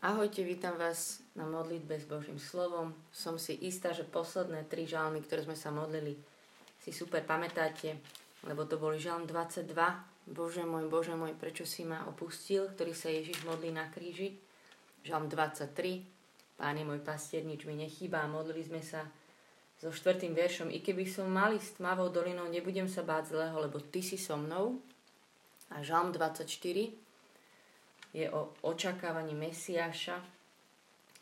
Ahojte, vítam vás na modlitbe s Božím slovom. Som si istá, že posledné tri žalmy, ktoré sme sa modlili, si super pamätáte, lebo to boli žalm 22. Bože môj, Bože môj, prečo si ma opustil, ktorý sa Ježiš modlí na kríži. Žalm 23. Pán je môj pastier, nič mi nechýba. Modlili sme sa so štvrtým veršom. I keby som mali s tmavou dolinou, nebudem sa báť zlého, lebo Ty si so mnou. A žalm 24 je o očakávaní Mesiáša.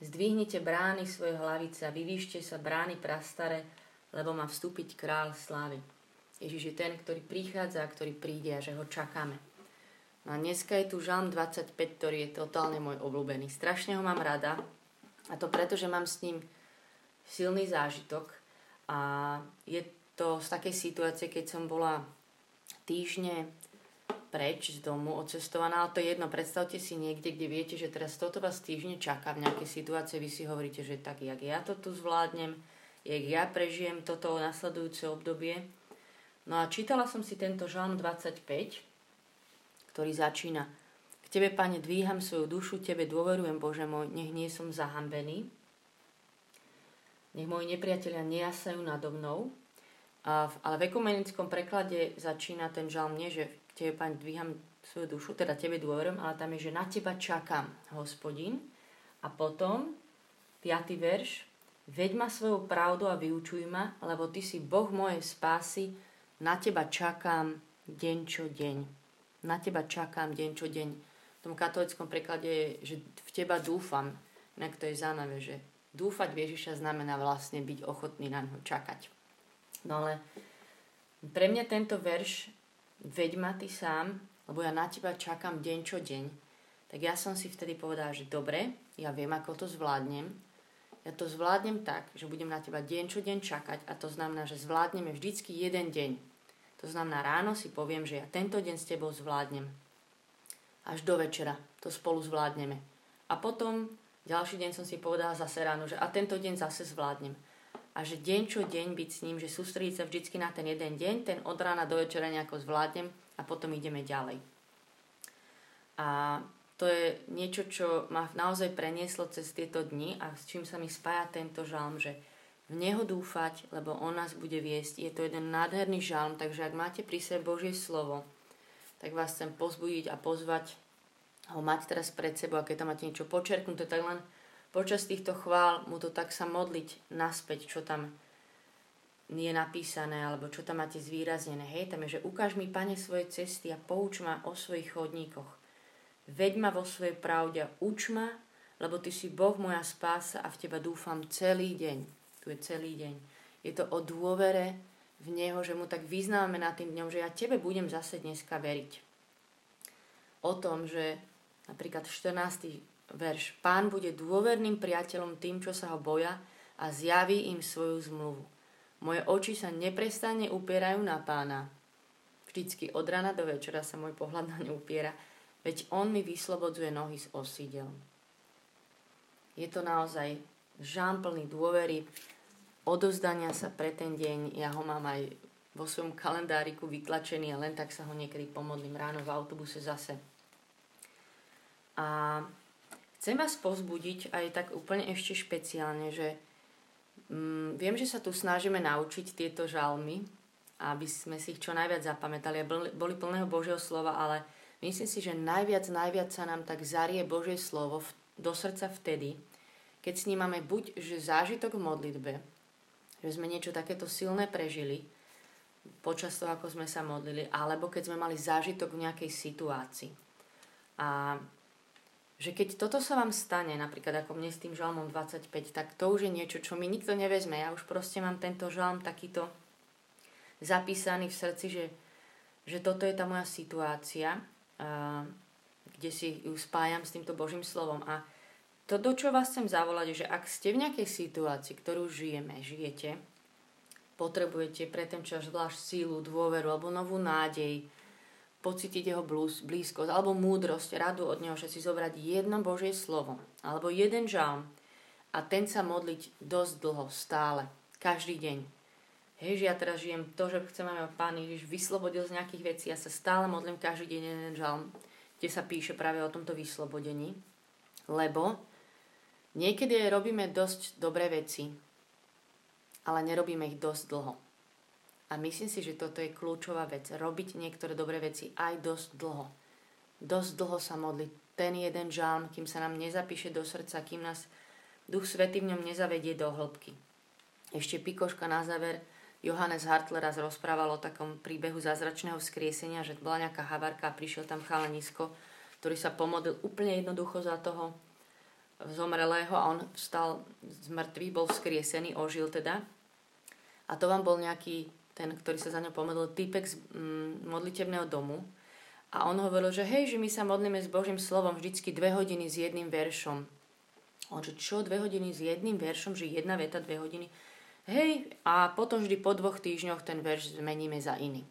Zdvihnite brány svoje hlavice a vyvýšte sa brány prastare, lebo má vstúpiť král slávy. Ježiš je ten, ktorý prichádza a ktorý príde a že ho čakáme. No a dneska je tu Žalm 25, ktorý je totálne môj obľúbený. Strašne ho mám rada a to preto, že mám s ním silný zážitok a je to z takej situácie, keď som bola týždne preč z domu, odcestovaná, ale to je jedno. Predstavte si niekde, kde viete, že teraz toto vás týždne čaká v nejakej situácii, vy si hovoríte, že tak, jak ja to tu zvládnem, jak ja prežijem toto nasledujúce obdobie. No a čítala som si tento žalm 25, ktorý začína K Tebe, Pane, dvíham svoju dušu, Tebe dôverujem, Bože môj, nech nie som zahambený. Nech moji nepriatelia nejasajú nado mnou. A v, ale v ekumenickom preklade začína ten žalm nie, že tebe, Pane, dvíham svoju dušu, teda tebe dôverujem, ale tam je, že na teba čakám, hospodin. A potom, piatý verš, veď ma svojou pravdu a vyučuj ma, lebo ty si Boh mojej spásy, na teba čakám deň čo deň. Na teba čakám deň čo deň. V tom katolickom preklade je, že v teba dúfam. Inak to je zaujímavé, že dúfať Ježiša znamená vlastne byť ochotný na ňo čakať. No ale pre mňa tento verš veď ma ty sám, lebo ja na teba čakám deň čo deň, tak ja som si vtedy povedala, že dobre, ja viem, ako to zvládnem. Ja to zvládnem tak, že budem na teba deň čo deň čakať a to znamená, že zvládneme vždycky jeden deň. To znamená, ráno si poviem, že ja tento deň s tebou zvládnem. Až do večera to spolu zvládneme. A potom ďalší deň som si povedala zase ráno, že a tento deň zase zvládnem a že deň čo deň byť s ním, že sústrediť sa vždy na ten jeden deň, ten od rána do večera nejako zvládnem a potom ideme ďalej. A to je niečo, čo ma naozaj prenieslo cez tieto dni a s čím sa mi spája tento žalm, že v Neho dúfať, lebo On nás bude viesť. Je to jeden nádherný žalm, takže ak máte pri sebe Božie slovo, tak vás chcem pozbudiť a pozvať ho mať teraz pred sebou a keď tam máte niečo počerknuté, tak len počas týchto chvál mu to tak sa modliť naspäť, čo tam je napísané, alebo čo tam máte zvýraznené. Hej, tam je, že ukáž mi, Pane, svoje cesty a pouč ma o svojich chodníkoch. Veď ma vo svojej pravde uč ma, lebo Ty si Boh moja spása a v Teba dúfam celý deň. Tu je celý deň. Je to o dôvere v Neho, že mu tak vyznáme na tým dňom, že ja Tebe budem zase dneska veriť. O tom, že napríklad 14 verš. Pán bude dôverným priateľom tým, čo sa ho boja a zjaví im svoju zmluvu. Moje oči sa neprestane upierajú na pána. Vždycky od rana do večera sa môj pohľad na ňu upiera, veď on mi vyslobodzuje nohy z osídel. Je to naozaj žán plný dôvery, odozdania sa pre ten deň. Ja ho mám aj vo svojom kalendáriku vytlačený a len tak sa ho niekedy pomodlím ráno v autobuse zase. A Chcem vás pozbudiť aj tak úplne ešte špeciálne, že mm, viem, že sa tu snažíme naučiť tieto žalmy, aby sme si ich čo najviac zapamätali a boli plného Božieho slova, ale myslím si, že najviac, najviac sa nám tak zarie Božie slovo v, do srdca vtedy, keď s ním máme buď že zážitok v modlitbe, že sme niečo takéto silné prežili počas toho, ako sme sa modlili, alebo keď sme mali zážitok v nejakej situácii. A že keď toto sa vám stane, napríklad ako mne s tým žalmom 25, tak to už je niečo, čo mi nikto nevezme. Ja už proste mám tento žalm takýto zapísaný v srdci, že, že toto je tá moja situácia, kde si ju spájam s týmto Božím slovom. A to, do čo vás chcem zavolať, je, že ak ste v nejakej situácii, ktorú žijeme, žijete, potrebujete pre ten čas zvlášť sílu, dôveru alebo novú nádej, pocítiť jeho blízkosť alebo múdrosť, radu od neho, že si zobrať jedno Božie slovo alebo jeden žalm a ten sa modliť dosť dlho, stále, každý deň. Hej, že ja teraz žijem to, že chcem, aby Pán Ježiš vyslobodil z nejakých vecí. Ja sa stále modlím každý deň jeden žalm, kde sa píše práve o tomto vyslobodení. Lebo niekedy robíme dosť dobré veci, ale nerobíme ich dosť dlho. A myslím si, že toto je kľúčová vec. Robiť niektoré dobré veci aj dosť dlho. Dosť dlho sa modliť ten jeden žalm, kým sa nám nezapíše do srdca, kým nás Duch Svetý v ňom nezavedie do hĺbky. Ešte pikoška na záver. Johannes Hartler raz rozprával o takom príbehu zázračného vzkriesenia, že bola nejaká havarka a prišiel tam chalanisko, ktorý sa pomodlil úplne jednoducho za toho zomrelého a on vstal z mŕtvych, bol vzkriesený, ožil teda. A to vám bol nejaký ten, ktorý sa za ňo pomodlil, týpek z mm, modlitebného domu. A on hovoril, že hej, že my sa modlíme s Božím slovom vždycky dve hodiny s jedným veršom. On že čo, dve hodiny s jedným veršom, že jedna veta, dve hodiny. Hej, a potom vždy po dvoch týždňoch ten verš zmeníme za iný.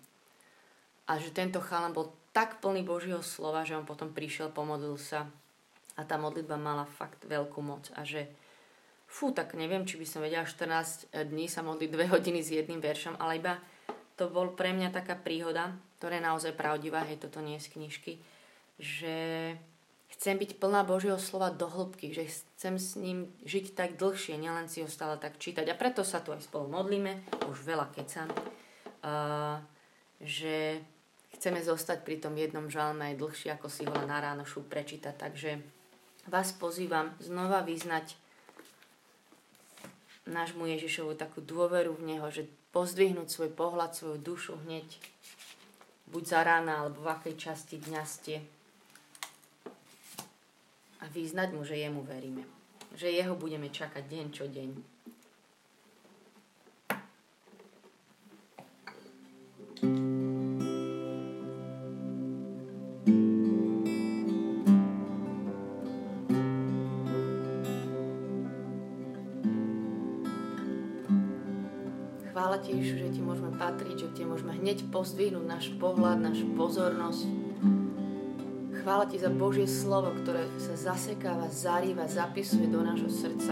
A že tento chalan bol tak plný Božieho slova, že on potom prišiel, pomodlil sa a tá modlitba mala fakt veľkú moc a že fú, tak neviem, či by som vedela 14 dní sa modliť dve hodiny s jedným veršom, ale iba to bol pre mňa taká príhoda, ktorá je naozaj pravdivá, hej, toto nie je z knižky, že chcem byť plná Božieho slova do hĺbky, že chcem s ním žiť tak dlhšie, nielen si ho stále tak čítať. A preto sa tu aj spolu modlíme, už veľa kecam, uh, že chceme zostať pri tom jednom žalme aj dlhšie, ako si ho na ránošu prečítať. Takže vás pozývam znova vyznať nášmu Ježišovu takú dôveru v Neho, že pozdvihnúť svoj pohľad, svoju dušu hneď buď za rána, alebo v akej časti dňa ste a vyznať mu, že jemu veríme. Že jeho budeme čakať deň čo deň. Že ti môžeme hneď pozdvihnúť náš pohľad, našu pozornosť Chvála Ti za Božie slovo, ktoré sa zasekáva, zarýva, zapisuje do nášho srdca.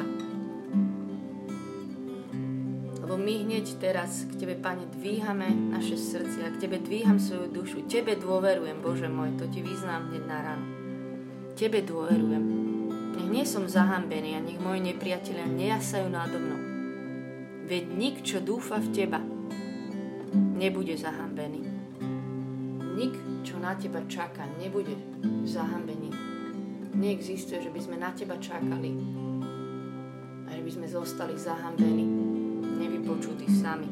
Lebo my hneď teraz k Tebe, Pane, dvíhame naše srdcia, k Tebe dvíham svoju dušu, Tebe dôverujem, Bože môj, to Ti vyznám hneď na ráno. Tebe dôverujem. Nech nie som zahambený a nech moji nepriatelia nejasajú nádo mnou. Veď nik, čo dúfa v Teba, nebude zahambený. Nik, čo na Teba čaká, nebude zahambený. Neexistuje, že by sme na teba čakali a že by sme zostali zahambení, nevypočutí sami.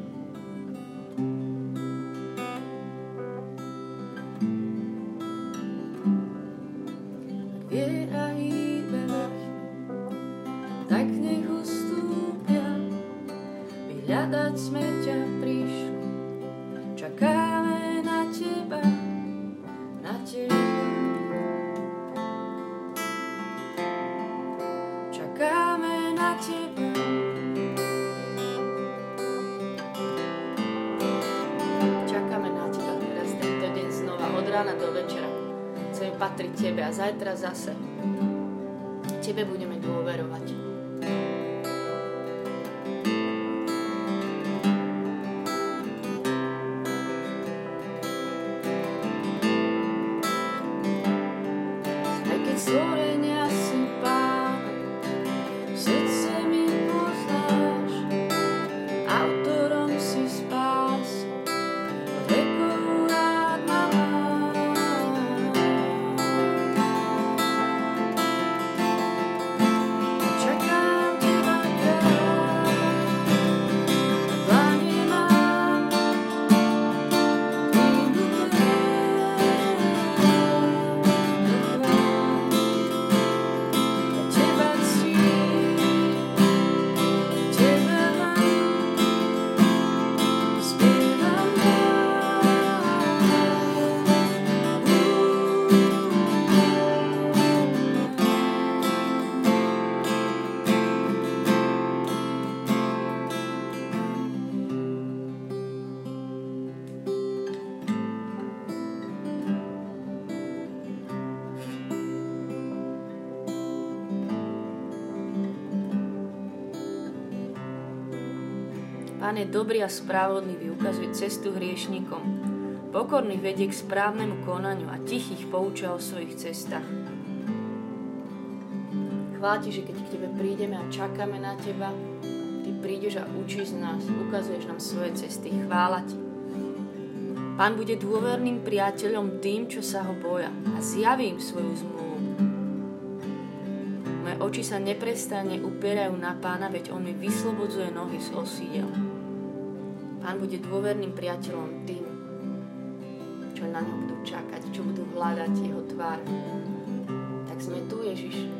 Tebe a zajtra zase Tebe budeme dôverovať. Pán je dobrý a spravodlivý, ukazuje cestu hriešnikom. Pokorný vedie k správnemu konaniu a tichých poučia o svojich cestách. Chvála Ti, že keď k Tebe prídeme a čakáme na Teba, Ty prídeš a učíš nás, ukazuješ nám svoje cesty. Chvála Ti. Pán bude dôverným priateľom tým, čo sa ho boja a zjaví im svoju zmluvu. Moje oči sa neprestane upierajú na pána, veď on mi vyslobodzuje nohy z osídel. Pán bude dôverným priateľom tým, čo na ňo budú čakať, čo budú hľadať jeho tvár. Tak sme tu, Ježiš,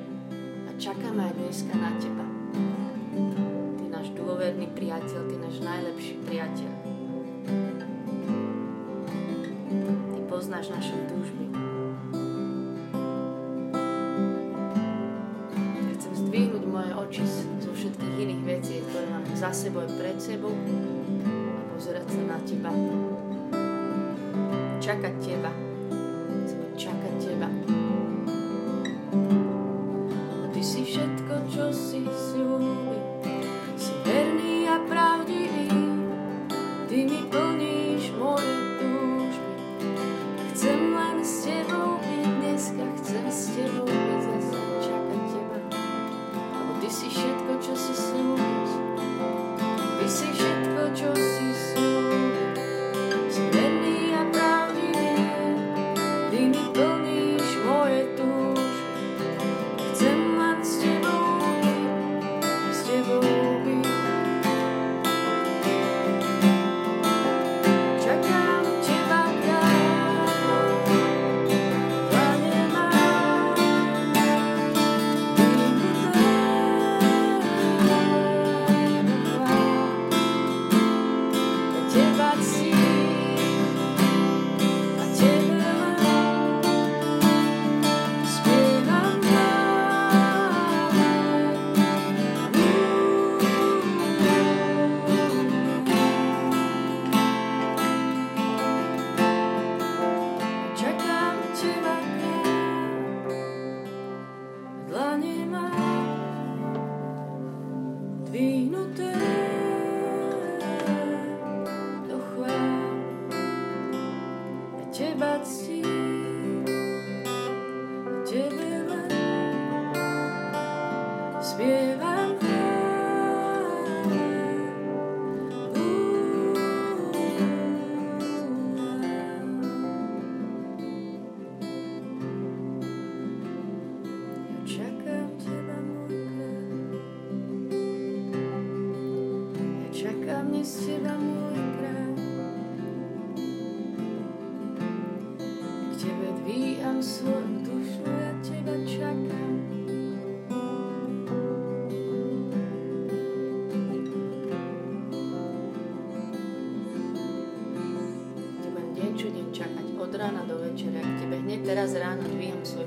čakáme aj dneska na Teba. Ty náš dôverný priateľ, Ty náš najlepší priateľ. Ty poznáš naše túžby. Ja chcem zdvihnúť moje oči zo všetkých iných vecí, ktoré mám za sebou a pred sebou a pozerať sa na Teba. Čakať Teba.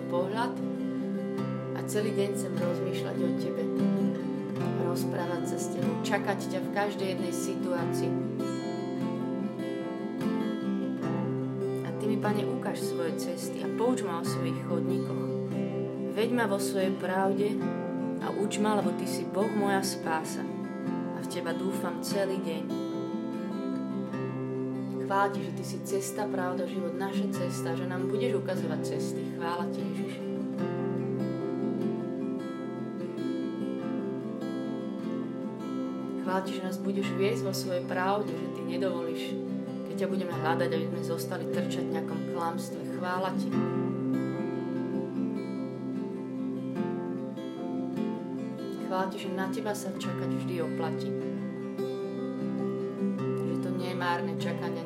Pohľad a celý deň chcem rozmýšľať o Tebe. Rozprávať sa s Tebou, čakať ťa v každej jednej situácii. A Ty mi, Pane, ukáž svoje cesty a pouč ma o svojich chodníkoch. Veď ma vo svojej pravde a uč ma, lebo Ty si Boh moja spása a v Teba dúfam celý deň. Chvála Ti, že Ty si cesta, pravda, život, naša cesta, že nám budeš ukazovať cesty. Chvála Ti, Ježiš. Chvála Ti, že nás budeš viesť vo svojej pravde, že Ty nedovolíš, keď ťa budeme hľadať, aby sme zostali trčať v nejakom klamstve. Chvála Ti. Chvála Ti, že na Teba sa čakať vždy oplatí márne čakanie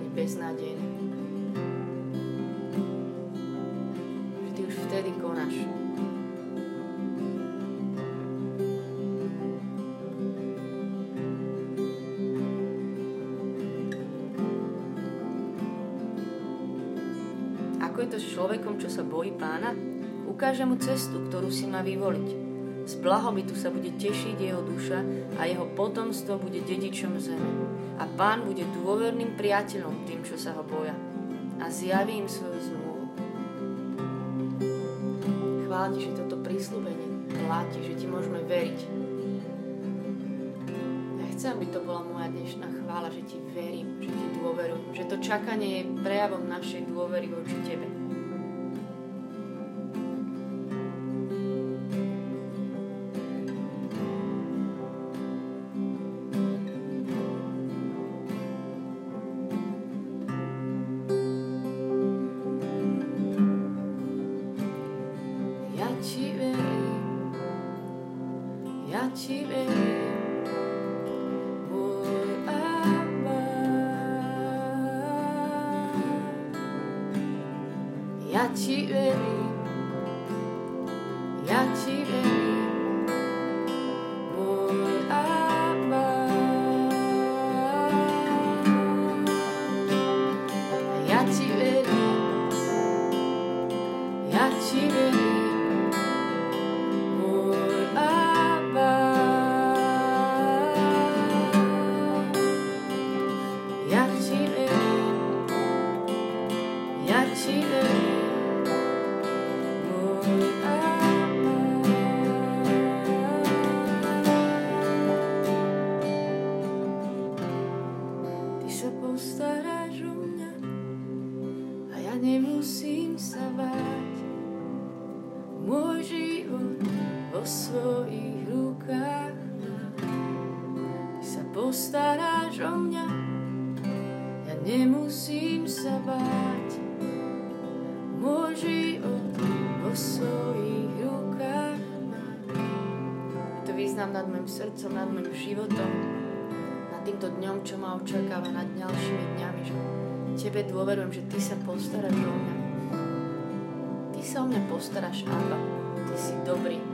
Ako je to s človekom, čo sa bojí pána? Ukáže mu cestu, ktorú si má vyvoliť. Z blahobytu sa bude tešiť jeho duša a jeho potomstvo bude dedičom zeme a pán bude dôverným priateľom tým, čo sa ho boja a zjaví im svoju zmluvu. Chvála ti, že toto prísľubenie platí, že ti môžeme veriť. Ja chcem, aby to bola moja dnešná chvála, že ti verím, že ti dôverujem, že to čakanie je prejavom našej dôvery voči tebe. achieve it. 七月里 mojim srdcom, nad mojim životom, nad týmto dňom, čo ma očakáva, nad ďalšími dňami, že Tebe dôverujem, že Ty sa postaráš o mňa. Ty sa o mňa postaráš, Abba. Ty si dobrý.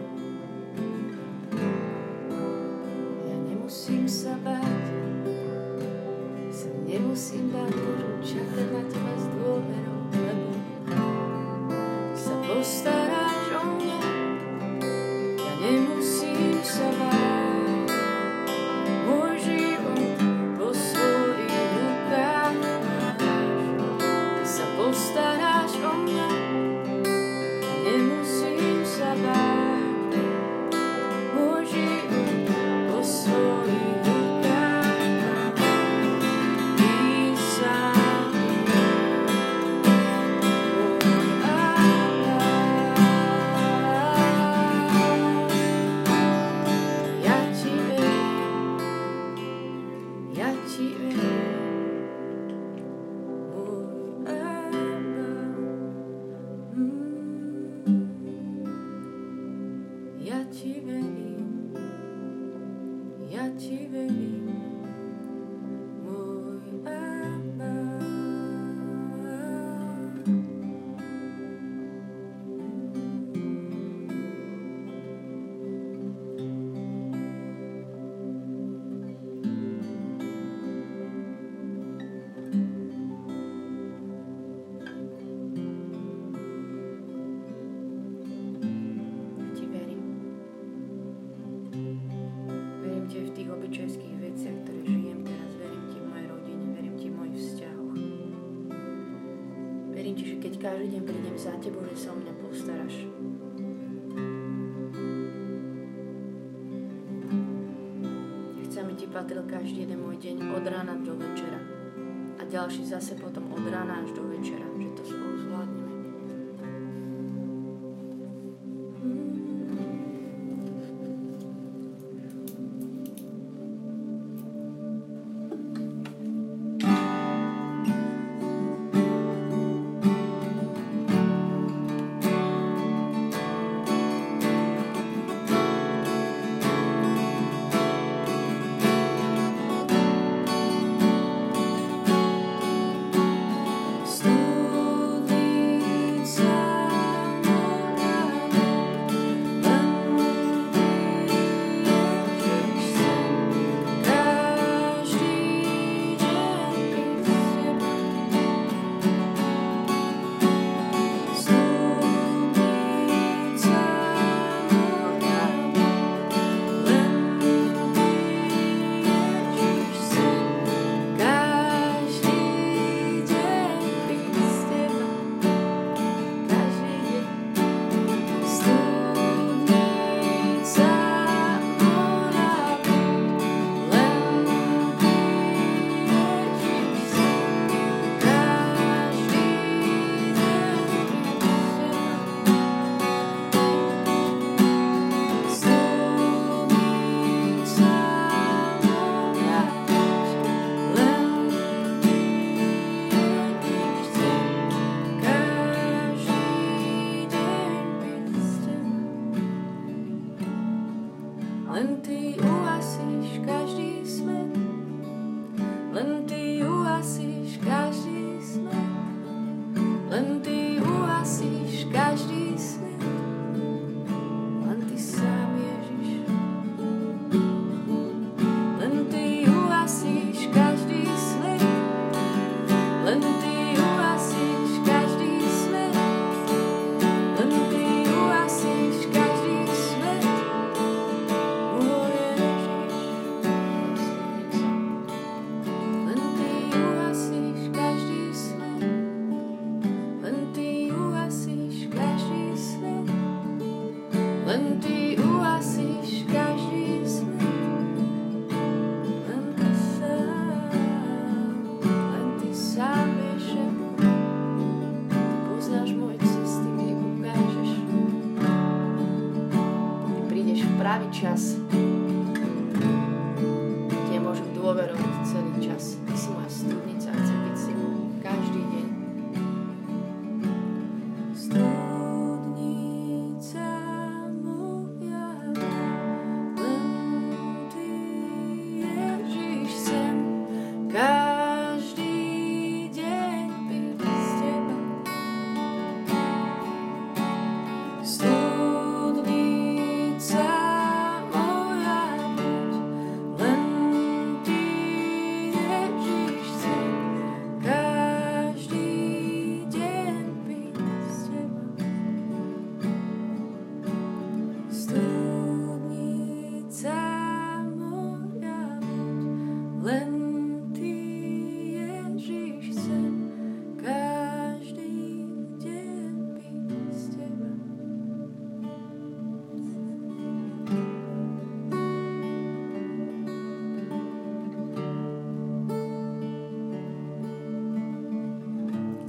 patril každý jeden môj deň od rána do večera. A ďalší zase potom od rána až do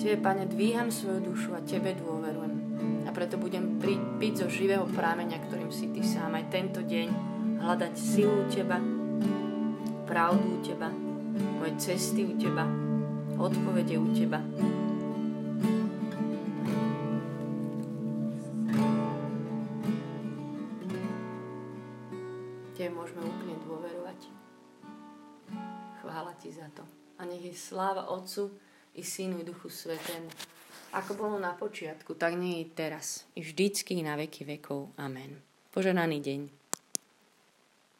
Tebe, Pane, dvíham svoju dušu a Tebe dôverujem. A preto budem piť zo živého prámeňa, ktorým si Ty sám aj tento deň hľadať silu Teba, pravdu u Teba, moje cesty u Teba, odpovede u Teba. Tebe môžeme úplne dôverovať. Chvála Ti za to. A nech je sláva Otcu, i Synu, i Duchu Svetému. Ako bolo na počiatku, tak nie je teraz. I vždycky na veky vekov. Amen. Poženaný deň.